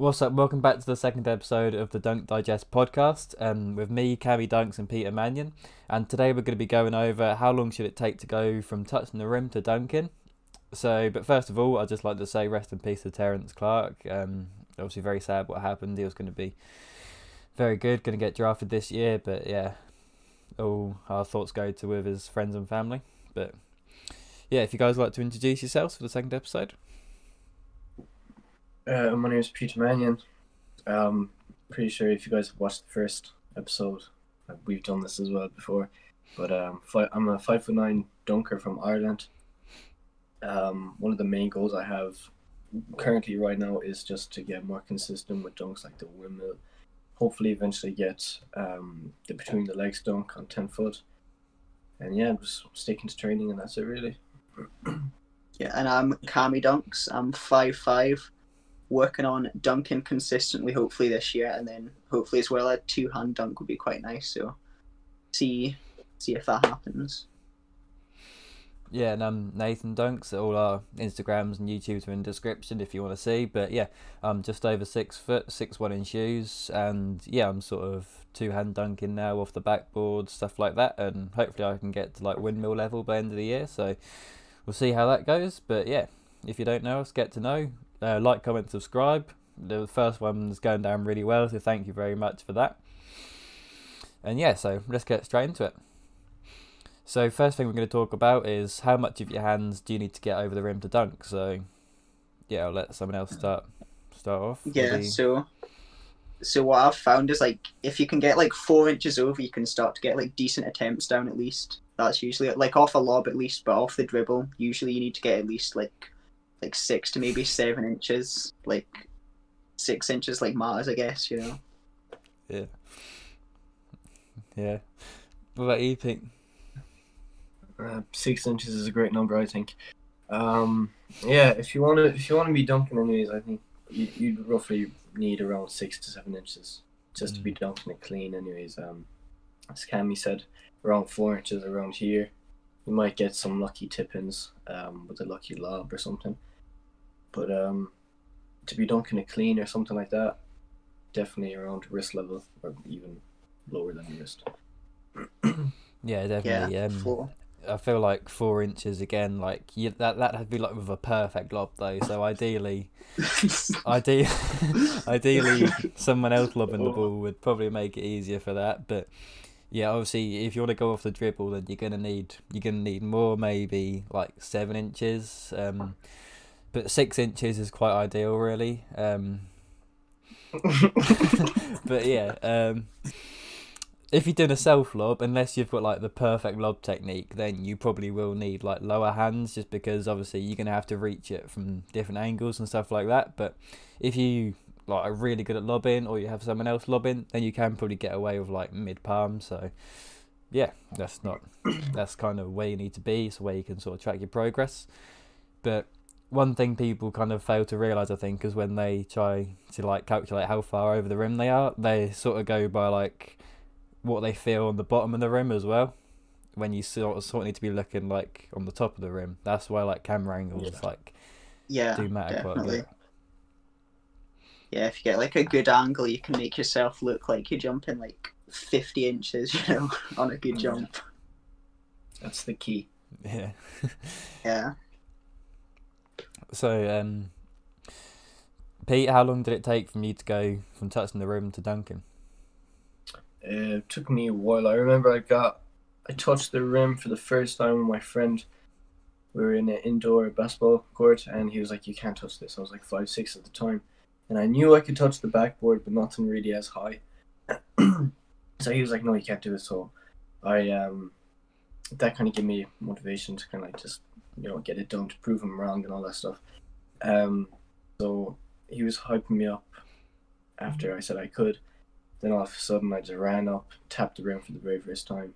What's up? Welcome back to the second episode of the Dunk Digest podcast um, with me, Cammy Dunks, and Peter Mannion. And today we're going to be going over how long should it take to go from touching the rim to dunking. So, but first of all, I'd just like to say rest in peace to Terrence Clark. Um, obviously, very sad what happened. He was going to be very good, going to get drafted this year, but yeah, all our thoughts go to with his friends and family. But yeah, if you guys like to introduce yourselves for the second episode. Uh, my name is Peter Mannion. Um, pretty sure if you guys have watched the first episode, uh, we've done this as well before. But um, fi- I'm a five foot nine dunker from Ireland. Um, one of the main goals I have currently right now is just to get more consistent with dunks like the windmill. Hopefully, eventually get um, the between the legs dunk on ten foot. And yeah, just sticking to training, and that's it really. Yeah, and I'm Kami Dunks. I'm five five, working on dunking consistently. Hopefully this year, and then hopefully as well a two hand dunk would be quite nice. So see see if that happens. Yeah, and um, Nathan Dunks. All our Instagrams and YouTubes are in the description if you want to see. But yeah, I'm just over six foot, six one in shoes, and yeah, I'm sort of two hand dunking now off the backboard, stuff like that, and hopefully I can get to like windmill level by end of the year. So we'll see how that goes. But yeah, if you don't know us, get to know. Uh, like, comment, subscribe. The first one's going down really well, so thank you very much for that. And yeah, so let's get straight into it. So first thing we're going to talk about is how much of your hands do you need to get over the rim to dunk. So yeah, I'll let someone else start start off. Yeah. So so what I've found is like if you can get like four inches over, you can start to get like decent attempts down at least. That's usually like off a lob at least, but off the dribble, usually you need to get at least like like six to maybe seven inches. Like six inches like matters, I guess. You know. yeah. Yeah. What about you, Pete? Uh, six inches is a great number, I think. Um, yeah, if you want to, if you want to be dunking anyways, I think you, you'd roughly need around six to seven inches just to be dunking it clean. Anyways, um, as Cammy said, around four inches around here, you might get some lucky tip-ins um, with a lucky lob or something. But um, to be dunking a clean or something like that, definitely around wrist level or even lower than wrist. Yeah, definitely. Yeah. um, Four. I feel like four inches again. Like you, that that would be like with a perfect lob though. So ideally, Ideally, ideally, someone else lobbing the ball would probably make it easier for that. But yeah, obviously, if you want to go off the dribble, then you're gonna need you're gonna need more, maybe like seven inches. Um, but six inches is quite ideal, really. Um, but yeah, um, if you're doing a self lob, unless you've got like the perfect lob technique, then you probably will need like lower hands, just because obviously you're gonna have to reach it from different angles and stuff like that. But if you like are really good at lobbing, or you have someone else lobbing, then you can probably get away with like mid palm. So yeah, that's not that's kind of where you need to be. It's where you can sort of track your progress. But one thing people kind of fail to realize, I think, is when they try to like calculate how far over the rim they are, they sort of go by like what they feel on the bottom of the rim as well. When you sort of, sort of need to be looking like on the top of the rim, that's why like camera angles Yeah. like yeah. do matter quite a definitely. bit. Yeah, if you get like a good angle, you can make yourself look like you're jumping like 50 inches, you know, on a good jump. That's the key. Yeah. Yeah. So, um, Pete, how long did it take from you to go from touching the rim to dunking? Uh, It took me a while. I remember I got, I touched the rim for the first time with my friend. We were in an indoor basketball court, and he was like, "You can't touch this." I was like five six at the time, and I knew I could touch the backboard, but nothing really as high. so he was like, "No, you can't do it." So I um, that kind of gave me motivation to kind of like just you know get it done to prove him wrong and all that stuff. Um, so he was hyping me up after I said I could. Then all of a sudden, I just ran up, tapped the rim for the very first time.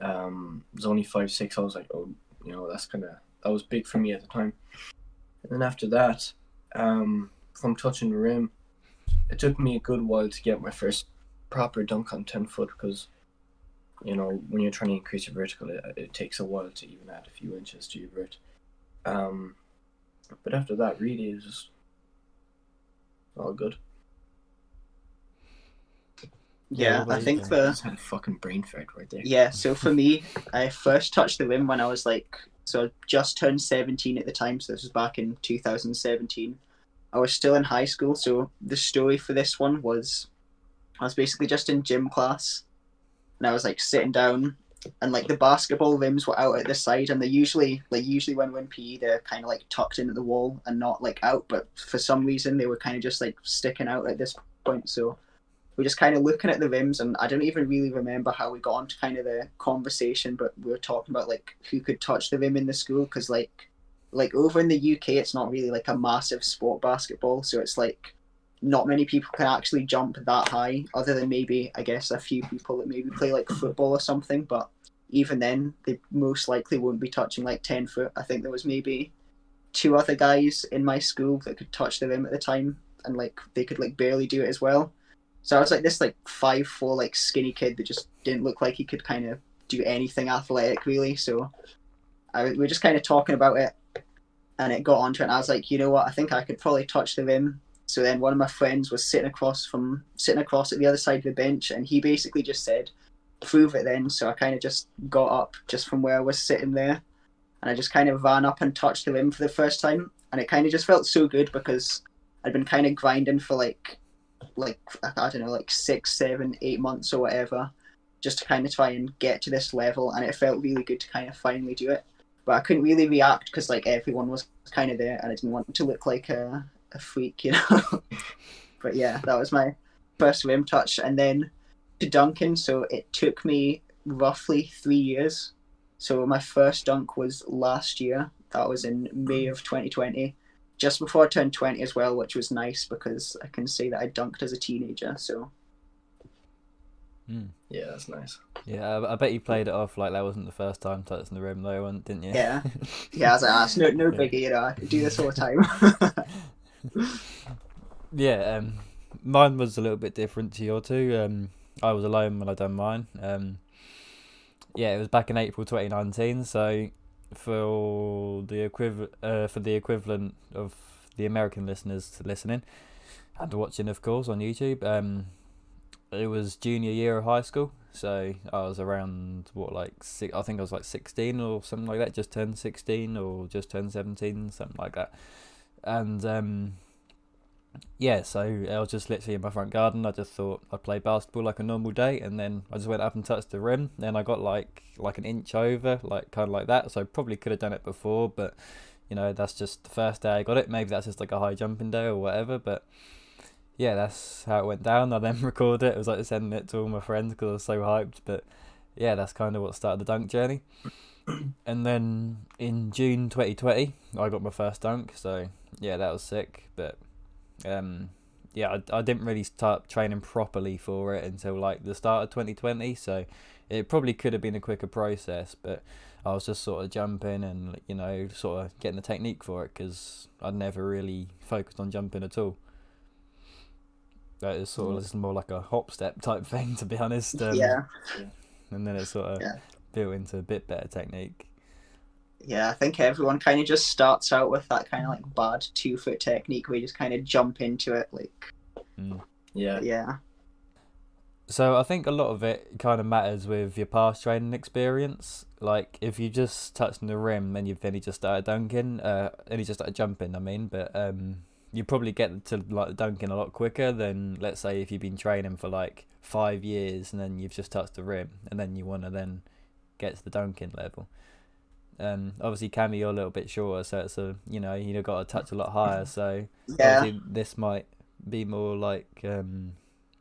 Um, it was only five six. I was like, oh, you know, that's kind of that was big for me at the time. And then after that, um, from touching the rim, it took me a good while to get my first proper dunk on ten foot because, you know, when you're trying to increase your vertical, it, it takes a while to even add a few inches to your vert. Um, but after that, really, it was just All good. Yeah, what I think you, the Just had a fucking brain fart right there. Yeah, so for me, I first touched the rim when I was like, so I just turned 17 at the time, so this was back in 2017. I was still in high school, so the story for this one was I was basically just in gym class and I was like sitting down and like the basketball rims were out at the side and they usually like usually when we're in PE they're kind of like tucked into the wall and not like out but for some reason they were kind of just like sticking out at this point so we're just kind of looking at the rims and I don't even really remember how we got onto kind of the conversation but we were talking about like who could touch the rim in the school because like like over in the UK it's not really like a massive sport basketball so it's like not many people can actually jump that high other than maybe I guess a few people that maybe play like football or something but even then they most likely won't be touching like 10 foot I think there was maybe two other guys in my school that could touch the rim at the time and like they could like barely do it as well so I was like this like five four like skinny kid that just didn't look like he could kind of do anything athletic really. So I we were just kind of talking about it, and it got onto it. And I was like, you know what? I think I could probably touch the rim. So then one of my friends was sitting across from sitting across at the other side of the bench, and he basically just said, "Prove it then." So I kind of just got up just from where I was sitting there, and I just kind of ran up and touched the rim for the first time, and it kind of just felt so good because I'd been kind of grinding for like like I don't know, like six, seven, eight months or whatever, just to kind of try and get to this level, and it felt really good to kind of finally do it. But I couldn't really react because like everyone was kind of there, and I didn't want to look like a, a freak, you know. but yeah, that was my first rim touch, and then to dunking. So it took me roughly three years. So my first dunk was last year. That was in May of 2020 just before I turned 20 as well, which was nice because I can say that I dunked as a teenager. So Mm. Yeah, that's nice. Yeah, I, I bet you played it off like that wasn't the first time touching the rim though, didn't you? Yeah. yeah, I was like, ah, it's no, no biggie, you know, I do this all the time. Yeah, um, mine was a little bit different to your two. Um, I was alone when I done mine. Um, yeah, it was back in April 2019. So for the equiv- uh, for the equivalent of the American listeners listening and watching, of course, on YouTube, um, it was junior year of high school. So I was around what like six, I think I was like 16 or something like that, just turned 16 or just turned 17, something like that. And um, yeah, so I was just literally in my front garden. I just thought I'd play basketball like a normal day, and then I just went up and touched the rim. Then I got like like an inch over, like kind of like that. So I probably could have done it before, but you know that's just the first day I got it. Maybe that's just like a high jumping day or whatever. But yeah, that's how it went down. I then recorded it. It was like sending it to all my friends because I was so hyped. But yeah, that's kind of what started the dunk journey. And then in June 2020, I got my first dunk. So yeah, that was sick. But um, yeah, I, I didn't really start training properly for it until like the start of 2020. So it probably could have been a quicker process, but I was just sort of jumping and you know sort of getting the technique for it because I'd never really focused on jumping at all. That is sort of just more like a hop step type thing, to be honest. Um, yeah, And then it sort of Yeah. Built into a bit better technique. yeah. I think everyone kind of just starts out with that kind of like bad two foot technique where you just kind of jump into it. Like, Mm. Yeah. yeah, So I think a lot of it kind of matters with your past training experience. Like if you just touched the rim and you've only just started dunking, uh, only just started jumping, I mean, but um, you probably get to like dunking a lot quicker than let's say if you've been training for like five years and then you've just touched the rim and then you want to then get to the dunking level. Um, obviously, Cammy, you're a little bit shorter, so it's a you know you've got to touch a lot higher. So yeah. this might be more like um,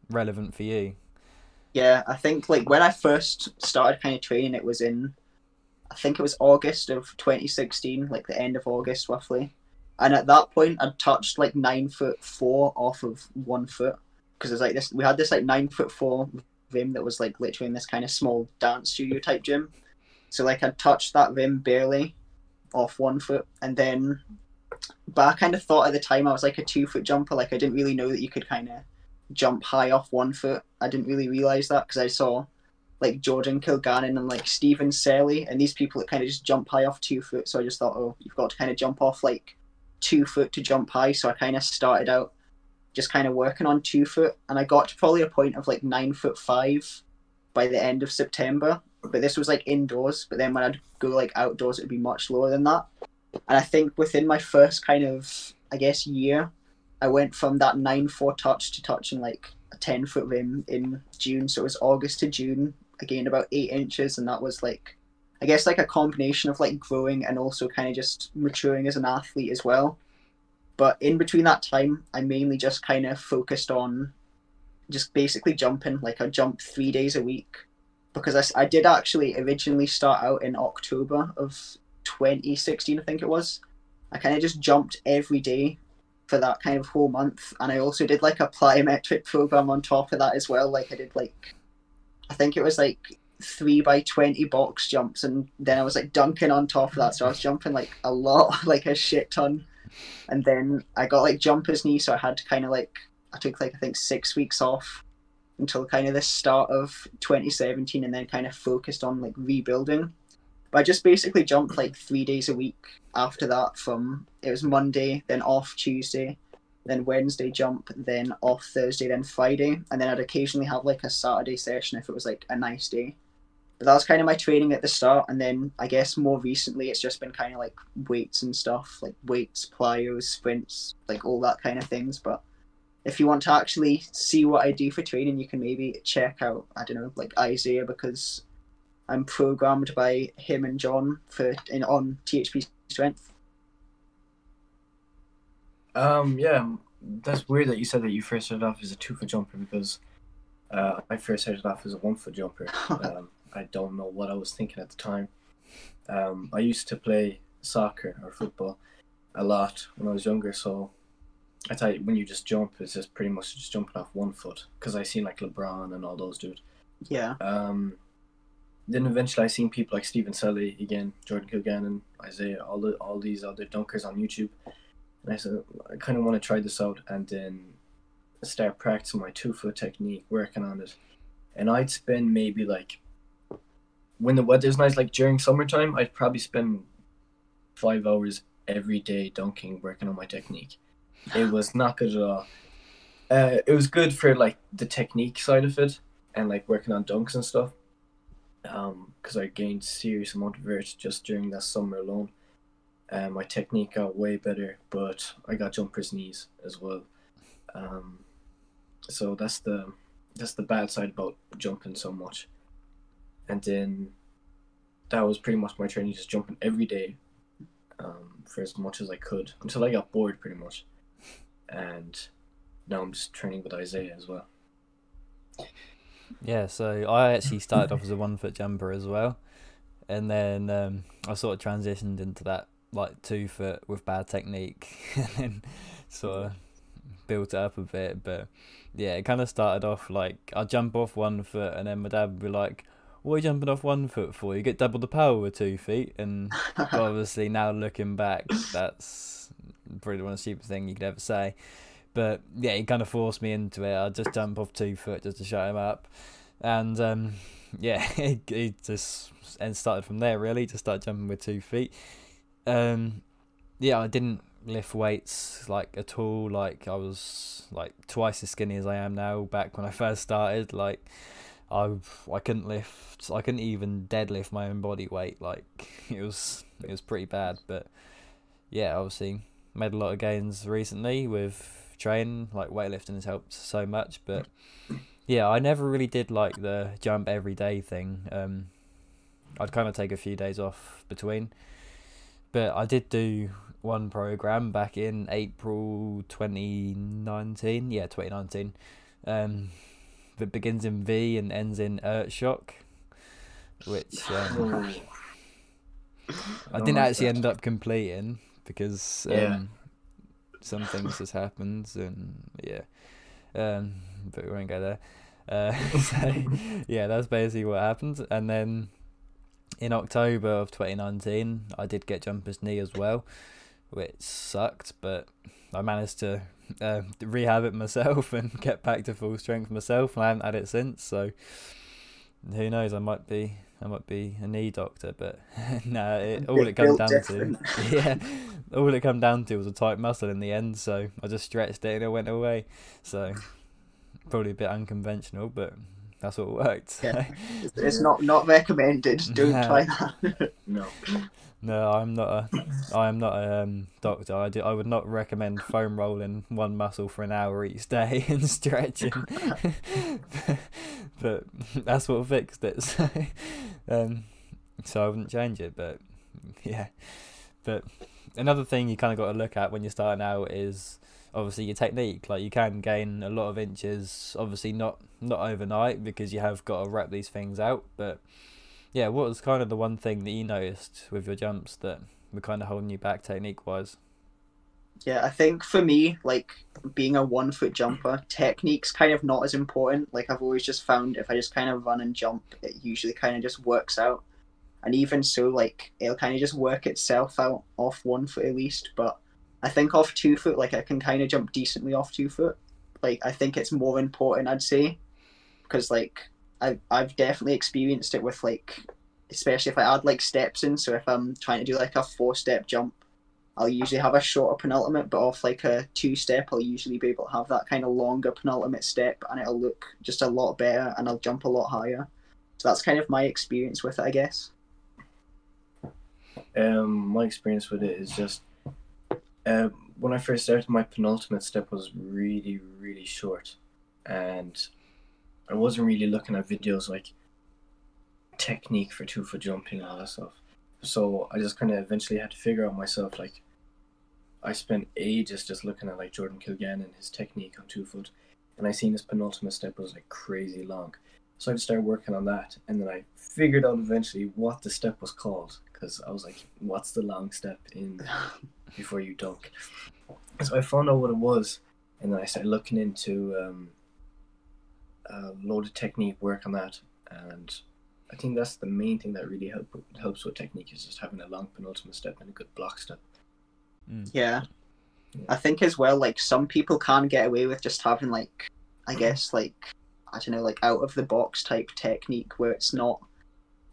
relevant for you. Yeah, I think like when I first started kind of training, it was in, I think it was August of 2016, like the end of August roughly. And at that point, I'd touched like nine foot four off of one foot because it's like this. We had this like nine foot four rim that was like literally in this kind of small dance studio type gym. So like I touched that rim barely off one foot, and then, but I kind of thought at the time I was like a two foot jumper. Like I didn't really know that you could kind of jump high off one foot. I didn't really realize that because I saw like Jordan Kilgannon and like Stephen Selly and these people that kind of just jump high off two foot. So I just thought, oh, you've got to kind of jump off like two foot to jump high. So I kind of started out just kind of working on two foot, and I got to probably a point of like nine foot five by the end of September. But this was like indoors. But then when I'd go like outdoors, it'd be much lower than that. And I think within my first kind of, I guess, year, I went from that nine four touch to touching like a ten foot rim in June. So it was August to June. again about eight inches, and that was like, I guess, like a combination of like growing and also kind of just maturing as an athlete as well. But in between that time, I mainly just kind of focused on just basically jumping. Like I jump three days a week because I, I did actually originally start out in October of 2016, I think it was. I kind of just jumped every day for that kind of whole month, and I also did like a plyometric program on top of that as well. Like I did like, I think it was like three by 20 box jumps, and then I was like dunking on top of that, so I was jumping like a lot, like a shit ton. And then I got like jumper's knee, so I had to kind of like I took like I think six weeks off until kind of the start of 2017, and then kind of focused on like rebuilding. But I just basically jumped like three days a week after that. From it was Monday, then off Tuesday, then Wednesday jump, then off Thursday, then Friday, and then I'd occasionally have like a Saturday session if it was like a nice day. But that was kind of my training at the start, and then I guess more recently it's just been kind of like weights and stuff, like weights, plyos, sprints, like all that kind of things. But if you want to actually see what I do for training, you can maybe check out I don't know like Isaiah because I'm programmed by him and John for in on THP strength. Um, yeah, that's weird that you said that you first started off as a two foot jumper because uh, I first started off as a one foot jumper. Um, I don't know what I was thinking at the time. Um, I used to play soccer or football a lot when I was younger, so I thought when you just jump, it's just pretty much just jumping off one foot because I seen like LeBron and all those dudes. Yeah. Um, then eventually I seen people like Stephen Selly again, Jordan Kilgannon, Isaiah, all the all these other dunkers on YouTube, and I said I kind of want to try this out, and then start practicing my two foot technique, working on it, and I'd spend maybe like when the weather's nice, like during summertime, I'd probably spend five hours every day dunking, working on my technique. It was not good at all. Uh, it was good for like the technique side of it and like working on dunks and stuff. Um, because I gained serious amount of vert just during that summer alone. Um, my technique got way better, but I got jumpers knees as well. Um, so that's the that's the bad side about jumping so much. And then that was pretty much my training, just jumping every day um, for as much as I could until I got bored, pretty much. And now I'm just training with Isaiah as well. Yeah, so I actually started off as a one foot jumper as well, and then um, I sort of transitioned into that like two foot with bad technique, and then sort of built it up a bit. But yeah, it kind of started off like I jump off one foot, and then my dad would be like, "What are you jumping off one foot for? You get double the power with two feet." And obviously now looking back, that's probably one of the stupidest thing you could ever say. But yeah, he kind of forced me into it. I just jump off two foot just to shut him up, and um, yeah, he, he just and started from there. Really, just started jumping with two feet. Um, yeah, I didn't lift weights like at all. Like I was like twice as skinny as I am now. Back when I first started, like I I couldn't lift. I couldn't even deadlift my own body weight. Like it was it was pretty bad. But yeah, obviously made a lot of gains recently with training. Like weightlifting has helped so much. But yeah, I never really did like the jump every day thing. Um, I'd kind of take a few days off between. But I did do one program back in April 2019. Yeah, 2019. Um, that begins in V and ends in Earthshock, which um, I didn't actually end up completing because um, Yeah. some things just happened and yeah, um, but we won't go there. Uh, so yeah, that's basically what happened, and then in October of 2019, I did get jumper's knee as well, which sucked, but I managed to uh, rehab it myself and get back to full strength myself, and I haven't had it since. So who knows? I might be I might be a knee doctor, but no, it, all it comes down different. to, yeah, all it come down to was a tight muscle in the end. So I just stretched it and it went away. So probably a bit unconventional, but that's what worked. Yeah. It's not not recommended. Don't No. try that. No. No, I'm not a, I am not a um, doctor. I do, I would not recommend foam rolling one muscle for an hour each day and stretching. but that's what fixed it. So, um, so I wouldn't change it. But yeah, but another thing you kind of got to look at when you're starting out is obviously your technique. Like you can gain a lot of inches, obviously not not overnight because you have got to wrap these things out, but yeah, what was kind of the one thing that you noticed with your jumps that were kind of holding you back technique wise? Yeah, I think for me, like being a one foot jumper, technique's kind of not as important. Like I've always just found if I just kind of run and jump, it usually kind of just works out. And even so, like it'll kind of just work itself out off one foot at least. But I think off two foot, like I can kind of jump decently off two foot. Like I think it's more important, I'd say, because like I I've definitely experienced it with like, especially if I add like steps in. So if I'm trying to do like a four step jump. I'll usually have a shorter penultimate, but off like a two step, I'll usually be able to have that kind of longer penultimate step, and it'll look just a lot better, and I'll jump a lot higher. So that's kind of my experience with it, I guess. Um, my experience with it is just uh, when I first started, my penultimate step was really, really short, and I wasn't really looking at videos like technique for two foot jumping and all that stuff. So I just kind of eventually had to figure out myself. Like, I spent ages just looking at like Jordan Kilgannon and his technique on two foot, and I seen his penultimate step was like crazy long. So I just started working on that, and then I figured out eventually what the step was called because I was like, "What's the long step in before you dunk?" So I found out what it was, and then I started looking into um, a load of technique work on that, and I think that's the main thing that really help, helps with technique is just having a long penultimate step and a good block step. Mm. Yeah. Yeah. I think as well, like some people can get away with just having like, I guess like, I don't know, like out of the box type technique where it's not,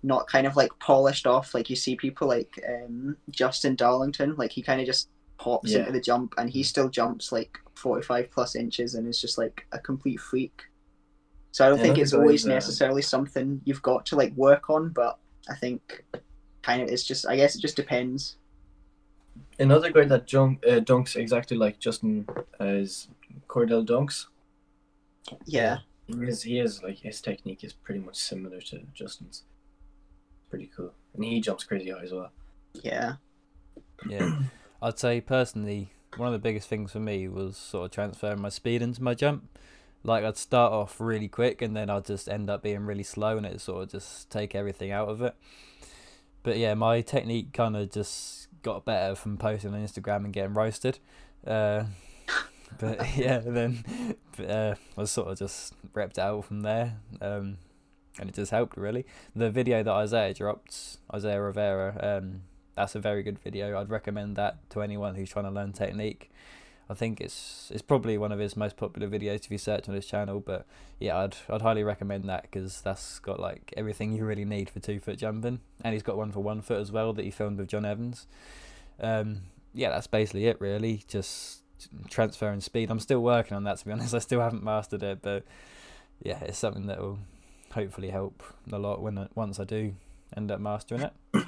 not kind of like polished off. Like you see people like um, Justin Darlington, like he kind of just pops Yeah. into the jump and he still jumps like forty five plus inches and is just like a complete freak. So I don't Yeah, think it's always necessarily something you've got to like work on, but I think kind of it's just I guess it just depends. Another guy that jump, uh, dunks exactly like Justin uh, is Cordell Dunks. Yeah. He is, he is like his technique is pretty much similar to Justin's. Pretty cool, and he jumps crazy high as well. Yeah. Yeah, I'd say personally, one of the biggest things for me was sort of transferring my speed into my jump. Like I'd start off really quick and then I'd just end up being really slow and it sort of just take everything out of it. But yeah, my technique kind of just got better from posting on Instagram and getting roasted. Uh, but yeah, then uh, I sort of just repped out from there. Um, and it just helped really. The video that Isaiah dropped, Isaiah Rivera, um, that's a very good video. I'd recommend that to anyone who's trying to learn technique. I think it's it's probably one of his most popular videos if you search on his channel. But yeah, I'd I'd highly recommend that because that's got like everything you really need for two foot jumping, and he's got one for one foot as well that he filmed with John Evans. Um, yeah, that's basically it really. Just transferring speed. I'm still working on that to be honest. I still haven't mastered it, but yeah, it's something that will hopefully help a lot when I, once I do end up mastering it.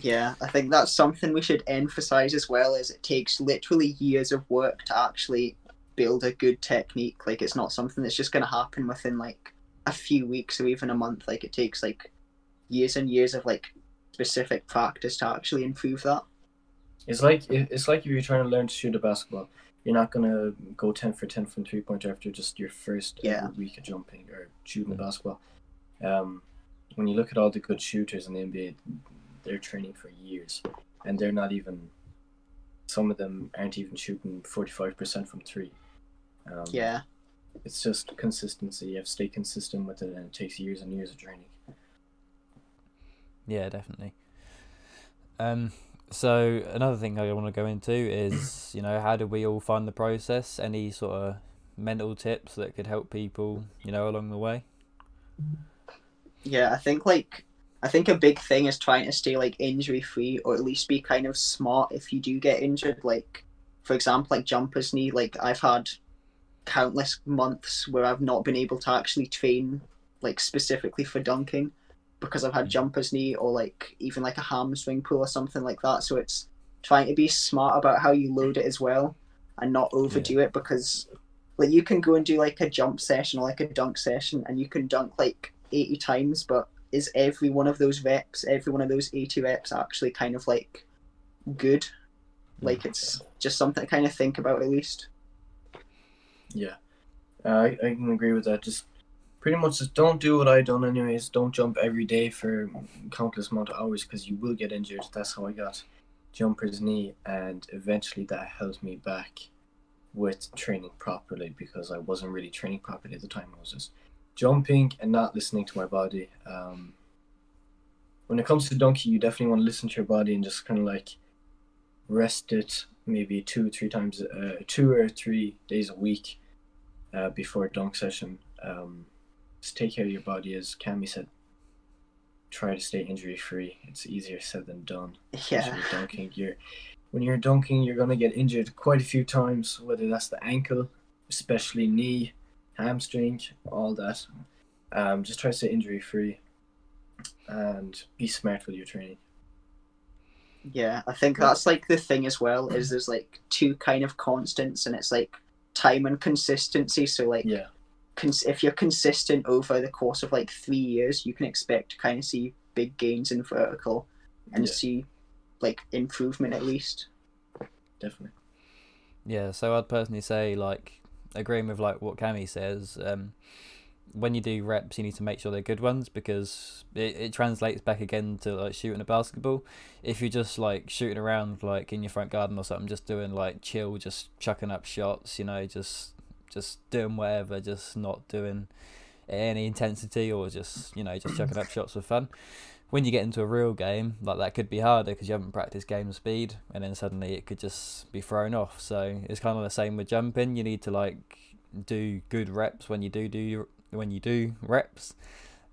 Yeah, I think that's something we should emphasize as well. Is it takes literally years of work to actually build a good technique. Like it's not something that's just going to happen within like a few weeks or even a month. Like it takes like years and years of like specific practice to actually improve that. It's like it's like if you're trying to learn to shoot a basketball. You're not gonna go ten for ten from three pointer after just your first uh, Yeah. week of jumping or shooting a basketball. Um, when you look at all the good shooters in the NBA, they're training for years, and they're not even. Some of them aren't even shooting forty five percent from three. Um, Yeah, it's just consistency. You have to stay consistent with it, and it takes years and years of training. Yeah, definitely. Um, so another thing I want to go into is, you know, how do we all find the process? Any sort of mental tips that could help people, you know, along the way? yeah. I think like I think a big thing is trying to stay like injury free or at least be kind of smart if you do get injured. Like, for example, like jumper's knee. Like I've had countless months where I've not been able to actually train like specifically for dunking because I've had jumper's knee or like even like a hamstring pull or something like that. So it's trying to be smart about how you load it as well and not overdo it because like you can go and do like a jump session or like a dunk session and you can dunk like 80 times but is every one of those reps every one of those 80 reps actually kind of like good? Like it's just something to kind of think about at least. Yeah, uh, I I can agree with that. Just pretty much just don't do what I done anyways. Don't jump every day for countless amount of hours because you will get injured. That's how I got jumper's knee, and eventually that held me back with training properly because I wasn't really training properly at the time. I was just jumping and not listening to my body. Um, when it comes to donkey, you definitely want to listen to your body and just kind of like rest it maybe two, three times, uh, two or three days a week uh, before a dunk session. Um, just take care of your body, as Cami said. Try to stay injury free. It's easier said than done. yeah with dunking, you're when you're dunking, you're gonna get injured quite a few times. Whether that's the ankle, especially knee, hamstring, all that. Um, just try to stay injury free, and be smart with your training. Yeah, I think that's like the thing as well is there's like two kind of constants and it's like time and consistency. So like Yeah, cons- if you're consistent over the course of like three years, you can expect to kind of see big gains in vertical and Yeah. see like improvement at least. definitely. Yeah, so I'd personally say like agreeing with like what Cami says. Um, when you do reps, you need to make sure they're good ones because it, it translates back again to like shooting a basketball. If you're just like shooting around like in your front garden or something, just doing like chill, just chucking up shots, you know, just just doing whatever, just not doing any intensity or just you know just chucking up shots for fun. When you get into a real game, like that could be harder because you haven't practiced game speed, and then suddenly it could just be thrown off. So it's kind of the same with jumping. You need to like do good reps when you do do your, when you do reps.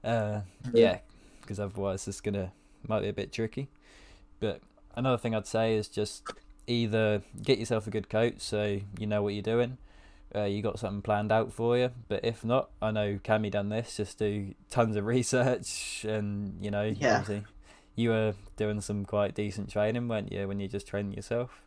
Uh, yeah, because otherwise it's gonna might be a bit tricky. But another thing I'd say is just either get yourself a good coach so you know what you're doing. Uh, you got something planned out for you, but if not, I know Cammy done this. Just do tons of research, and you know, Yeah. obviously, you were doing some quite decent training, weren't you? When you just training yourself.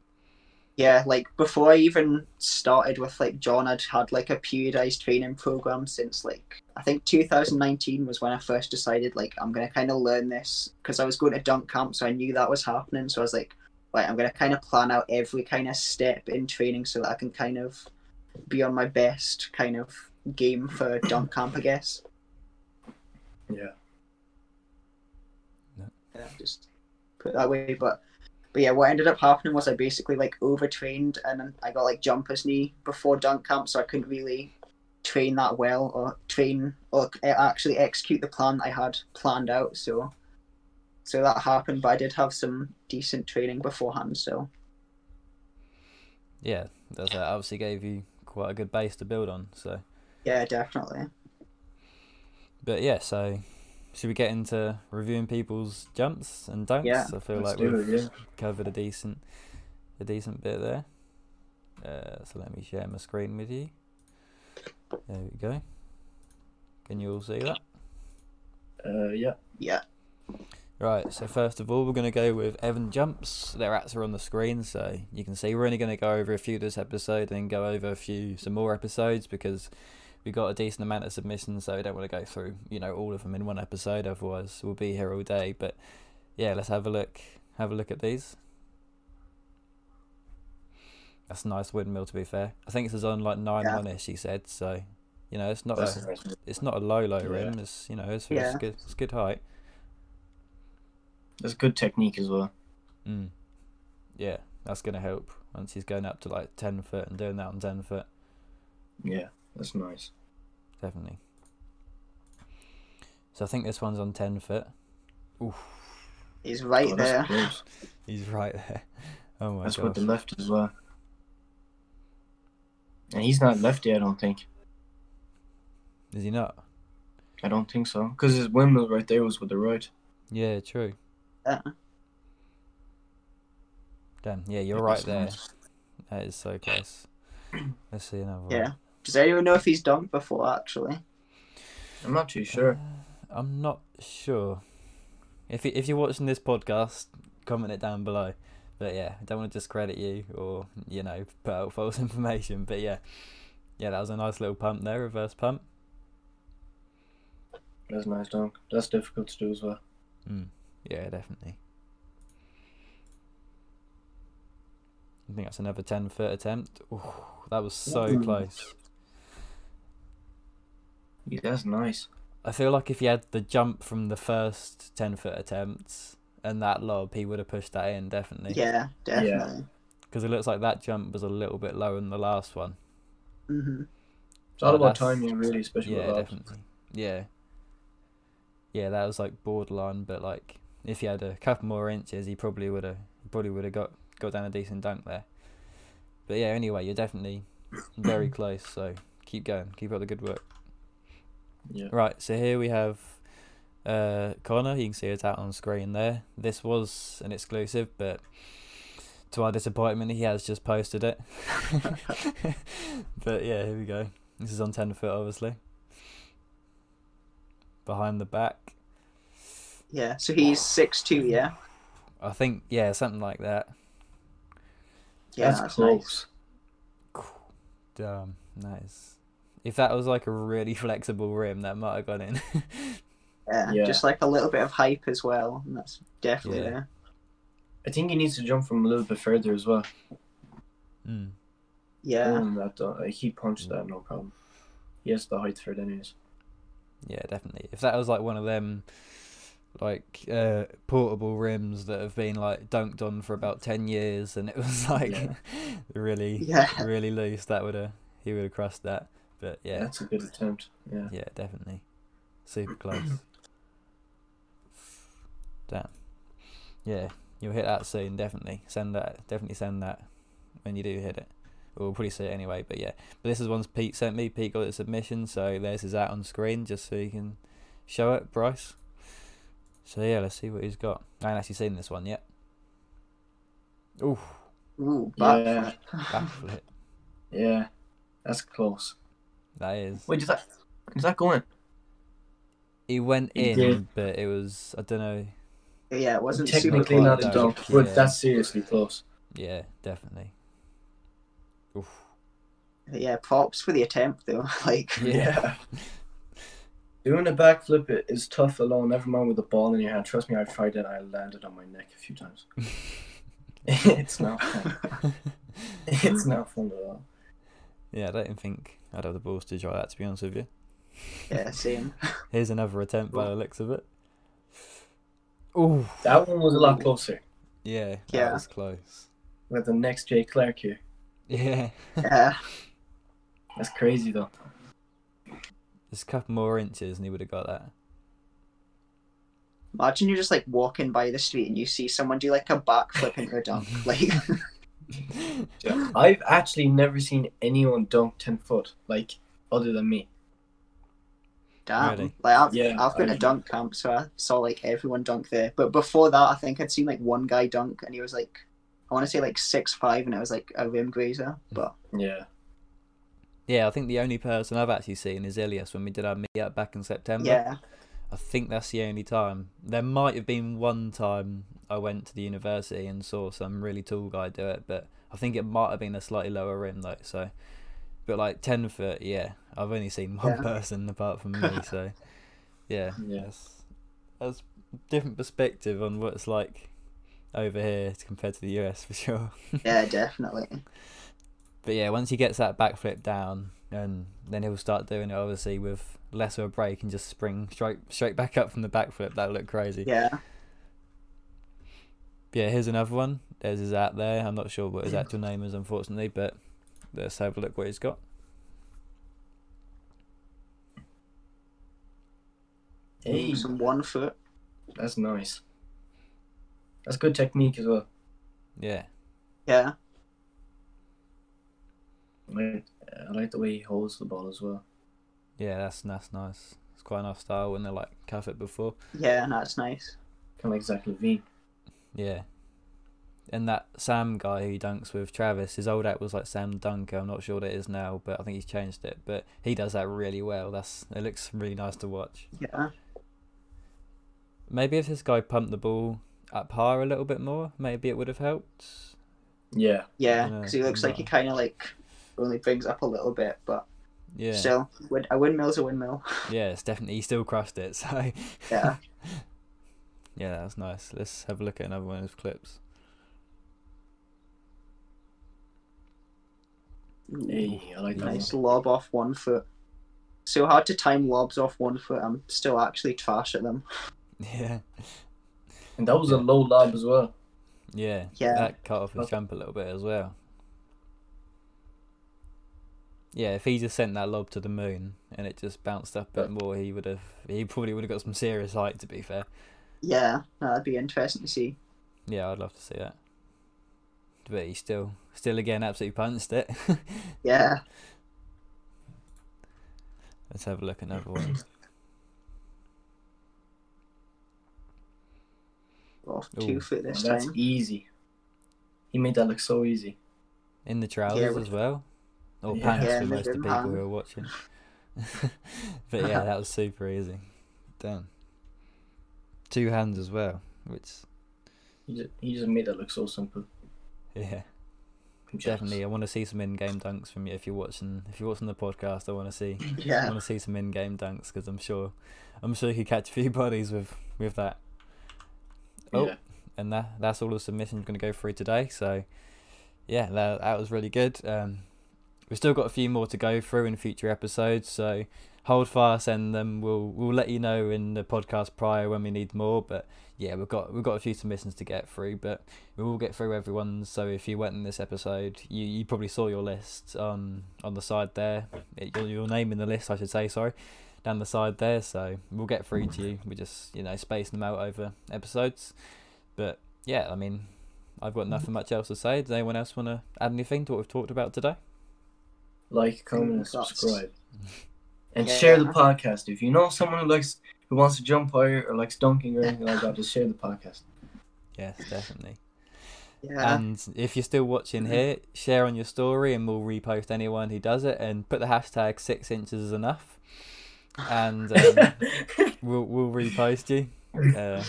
Yeah, like before I even started with like John, I'd had like a periodized training program since like I think 2019 was when I first decided like I'm gonna kind of learn this because I was going to dunk camp, so I knew that was happening. So I was like, right, I'm gonna kind of plan out every kind of step in training so that I can kind of be on my best kind of game for dunk camp, I guess. Yeah. Yeah, just put it that way. But but yeah, what ended up happening was I basically like overtrained and I got like jumper's knee before dunk camp, so I couldn't really train that well or train or actually execute the plan I had planned out. So so that happened, but I did have some decent training beforehand. So Yeah, that's that obviously gave you quite a good base to build on. So, yeah, definitely. but yeah, so should we get into reviewing people's jumps and dunks? Yeah, I feel like we've it, yeah. covered a decent, a decent bit there. Uh, so let me share my screen with you. There we go. Can you all see that? Uh, yeah. Yeah. Right, so first of all, we're going to go with Evan jumps. Their ats are on the screen, so you can see we're only going to go over a few this episode and go over a few some more episodes because we got a decent amount of submissions, so we don't want to go through you know all of them in one episode. Otherwise, we'll be here all day. But yeah, let's have a look. Have a look at these. That's a nice windmill, to be fair. I think this is on like nine Yeah. one ish. He said so. You know, it's not That's a, nice. it's not a low low Yeah. rim. It's you know it's, Yeah. it's good. It's good height. That's good technique as well. Mm. Yeah, that's gonna help once he's going up to like ten foot and doing that on ten foot. Yeah, that's nice. Definitely. So I think this one's on ten foot. Oof, He's right Oh, there. close. he's right there. Oh my That's god. with the left as well. And he's not lefty, I don't think. Is he not? I don't think so. Because his windmill right there was with the right. Yeah, true. Yeah. Damn. Yeah, you're right there. That is so close. Let's see another one. Yeah. Does anyone know if he's dunked before? Actually, I'm not too sure. Uh, I'm not sure. If you, if you're watching this podcast, comment it down below. But yeah, I don't want to discredit you or you know put out false information. But yeah, yeah, that was a nice little pump there, reverse pump. That's a nice dunk. That's difficult to do as well. Mm. Yeah, definitely. I think that's another ten foot attempt. Ooh, that was so Ooh. close. Yeah, that's nice. I feel like if he had the jump from the first ten foot attempts and that lob, he would have pushed that in definitely. yeah, definitely. Because it looks like that jump was a little bit lower than the last one. hmm It's all Oh, about that's- timing, really, especially yeah, with lobs. definitely. Yeah. Yeah, that was like borderline, but like if he had a couple more inches, he probably would have probably would have got got down a decent dunk there. But yeah, anyway, you're definitely very close. So keep going, keep up the good work. Yeah. Right, so here we have uh, Connor. You can see it out on screen there. This was an exclusive, but to our disappointment, he has just posted it. but yeah, here we go. This is on 10 foot, obviously. Behind the back. Yeah. So he's six two. Yeah. I think, yeah, something like that. Yeah, that's, that's close. Damn, nice. If that was like a really flexible rim, that might have gone in. Yeah, Yeah. just like a little bit of hype as well, and that's definitely Yeah. there. I think he needs to jump from a little bit further as well. mm. Yeah, Mm, that, uh, he punched that, no problem. He has the height for it, anyways. Yeah, definitely. If that was like one of them, like uh, portable rims that have been like dunked on for about ten years, and it was like Yeah. really, yeah, really loose, that would have he would have crushed that. But yeah, That's a good attempt. Yeah. yeah, definitely, super close. Damn. Yeah, you'll hit that soon. Definitely send that. Definitely send that when you do hit it. We'll probably see it anyway. But yeah, but this is one Pete sent me. Pete got the submission, so there's his out on screen just so you can show it, Bryce. So yeah, let's see what he's got. I haven't actually seen this one yet. Ooh, ooh, back Yeah. backflip. Yeah. That's close. That is. Wait, is that is that going? He went He in, did. but it was I don't know. yeah, it wasn't super Technically close. not a Dunk, dunk, yeah. but that's seriously close. Yeah, definitely. Oof. Yeah, props for the attempt though. like, Yeah. Doing a backflip i- is tough alone. Never mind with a ball in your hand. Trust me, I've tried it. I landed on my neck a few times. it's not fun. It's not fun at all. Yeah, I don't even think I'd have the balls to try that. To be honest with you. yeah, same. Here's another attempt by the looks of it. Ooh, That one was a lot closer. yeah, that Yeah. was close. With the next Jay Clark here. Yeah, Yeah, That's crazy though. Just a couple more inches and he would have got that. imagine you're just like walking by the street and you see someone do like a backflip into a dunk. Like, Yeah. I've actually never seen anyone dunk ten foot like other than me. damn. Really? Like, I've, Yeah, I've been I- at dunk camp, so I saw like everyone dunk there. But before that, I think I'd seen like one guy dunk, and he was like, I want to say like six five, and it was like a rim grazer. But Yeah. Yeah, I think the only person I've actually seen is Ilias when we did our meet up back in September. yeah, I think that's the only time. There might have been one time I went to the university and saw some really tall guy do it, but I think it might have been a slightly lower rim though. So, but like ten foot, yeah, I've only seen one Yeah. person apart from me. So, yeah, yes, that's that's different perspective on what it's like over here compared to the US for sure. yeah, definitely. But yeah, once he gets that backflip down, and then he'll start doing it obviously with less of a break and just spring straight straight back up from the backflip. That'll look crazy. Yeah, Yeah, here's another one. There's his out there. I'm not sure what his actual name is, unfortunately, but let's have a look what he's got. Hey, some one foot. that's nice. That's good technique as well. Yeah, Yeah, I like, the way he holds the ball as well. yeah, that's that's nice. It's quite a nice style when they're like cuff it before. yeah, that's nice. Kind of like Zach LaVine. Yeah. And that Sam guy who dunks with Travis, his old act was like Sam Dunker. I'm not sure what it is now, but I think he's changed it. But he does that really well. That's it looks really nice to watch. Yeah. Maybe if this guy pumped the ball up higher a little bit more, maybe it would have helped. Yeah. Yeah, Yeah, because he looks like he kind of like only brings up a little bit, but Yeah. still, a windmill's a windmill. Yeah, it's definitely he still crushed it. So Yeah. yeah, that was nice. Let's have a look at another one of his clips. Hey, I like that. nice one. lob off one foot. So hard to time lobs off one foot. I'm still actually trash at them. Yeah. And that was a low lob as well. Yeah. Yeah. That cut off his jump a little bit as well. Yeah, if he just sent that lob to the moon and it just bounced up a bit more, he would have. He probably would have got some serious height. To be fair. Yeah, that'd be interesting to see. Yeah, I'd love to see that. But he still, still again, absolutely punched it. Yeah. Let's have a look at another one. Off Ooh. two foot this That's time. easy. He made that look so easy. In the trousers we- as well. Or Yeah. pants Yeah, for most of the people hand. who are watching. but yeah, that was super easy. Damn. Two hands as well, which He just, he just made that look so simple. yeah, definitely. I want to see some in-game dunks from you if you're watching. If you're watching the podcast, I want to see. I Yeah. want to see some in-game dunks because I'm sure, I'm sure you could catch a few bodies with with that. Oh, Yeah. and that that's all the submissions going to go through today. So, yeah, that that was really good. Um, we've still got a few more to go through in future episodes. So hold fire, send them. Um, we'll we'll let you know in the podcast prior when we need more. But yeah, we've got we've got a few submissions to get through, but we will get through everyone. So if you went in this episode, you, you probably saw your list on on the side there. It, your your name in the list, I should say. Sorry. Down the side there, so we'll get through to you. We just, you know, spacing them out over episodes. But yeah, I mean, I've got nothing much else to say. Does anyone else want to add anything to what we've talked about today? Like, comment, and subscribe. And Yeah. share the podcast. If you know someone who likes who wants to jump higher or likes dunking or anything like that, just share the podcast. Yes, definitely. Yeah. And if you're still watching here, share on your story and we'll repost anyone who does it and put the hashtag six inches is enough. And um, we'll we'll repost you. Uh,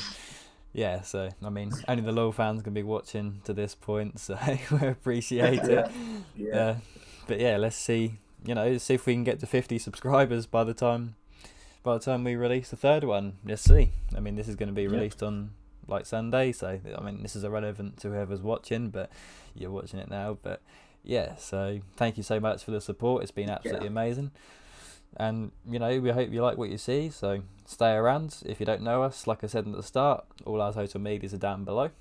yeah, so I mean, only the loyal fans can be watching to this point, so we appreciate it. yeah. Uh, but yeah, let's see. You know, see if we can get to fifty subscribers by the time by the time we release the third one. Let's see. I mean, this is going to be Yeah. released on like Sunday, so I mean, this is irrelevant to whoever's watching, but you're watching it now. But yeah, so thank you so much for the support. It's been absolutely amazing. And you know, we hope you like what you see. So stay around. If you don't know us, like I said at the start, all our social medias are down below.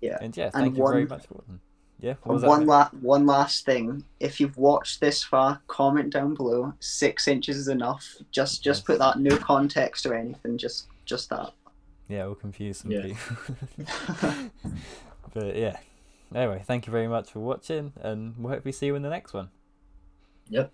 Yeah. And yeah, And thank you very much for watching. Yeah. What And was one mate? la- one last thing. If you've watched this far, comment down below. Six inches is enough. Just just Yes. put that no context or anything. Just just that. Yeah, we'll confuse some Yeah. people. but yeah. Anyway, thank you very much for watching, and we'll hopefully see you in the next one. Yep.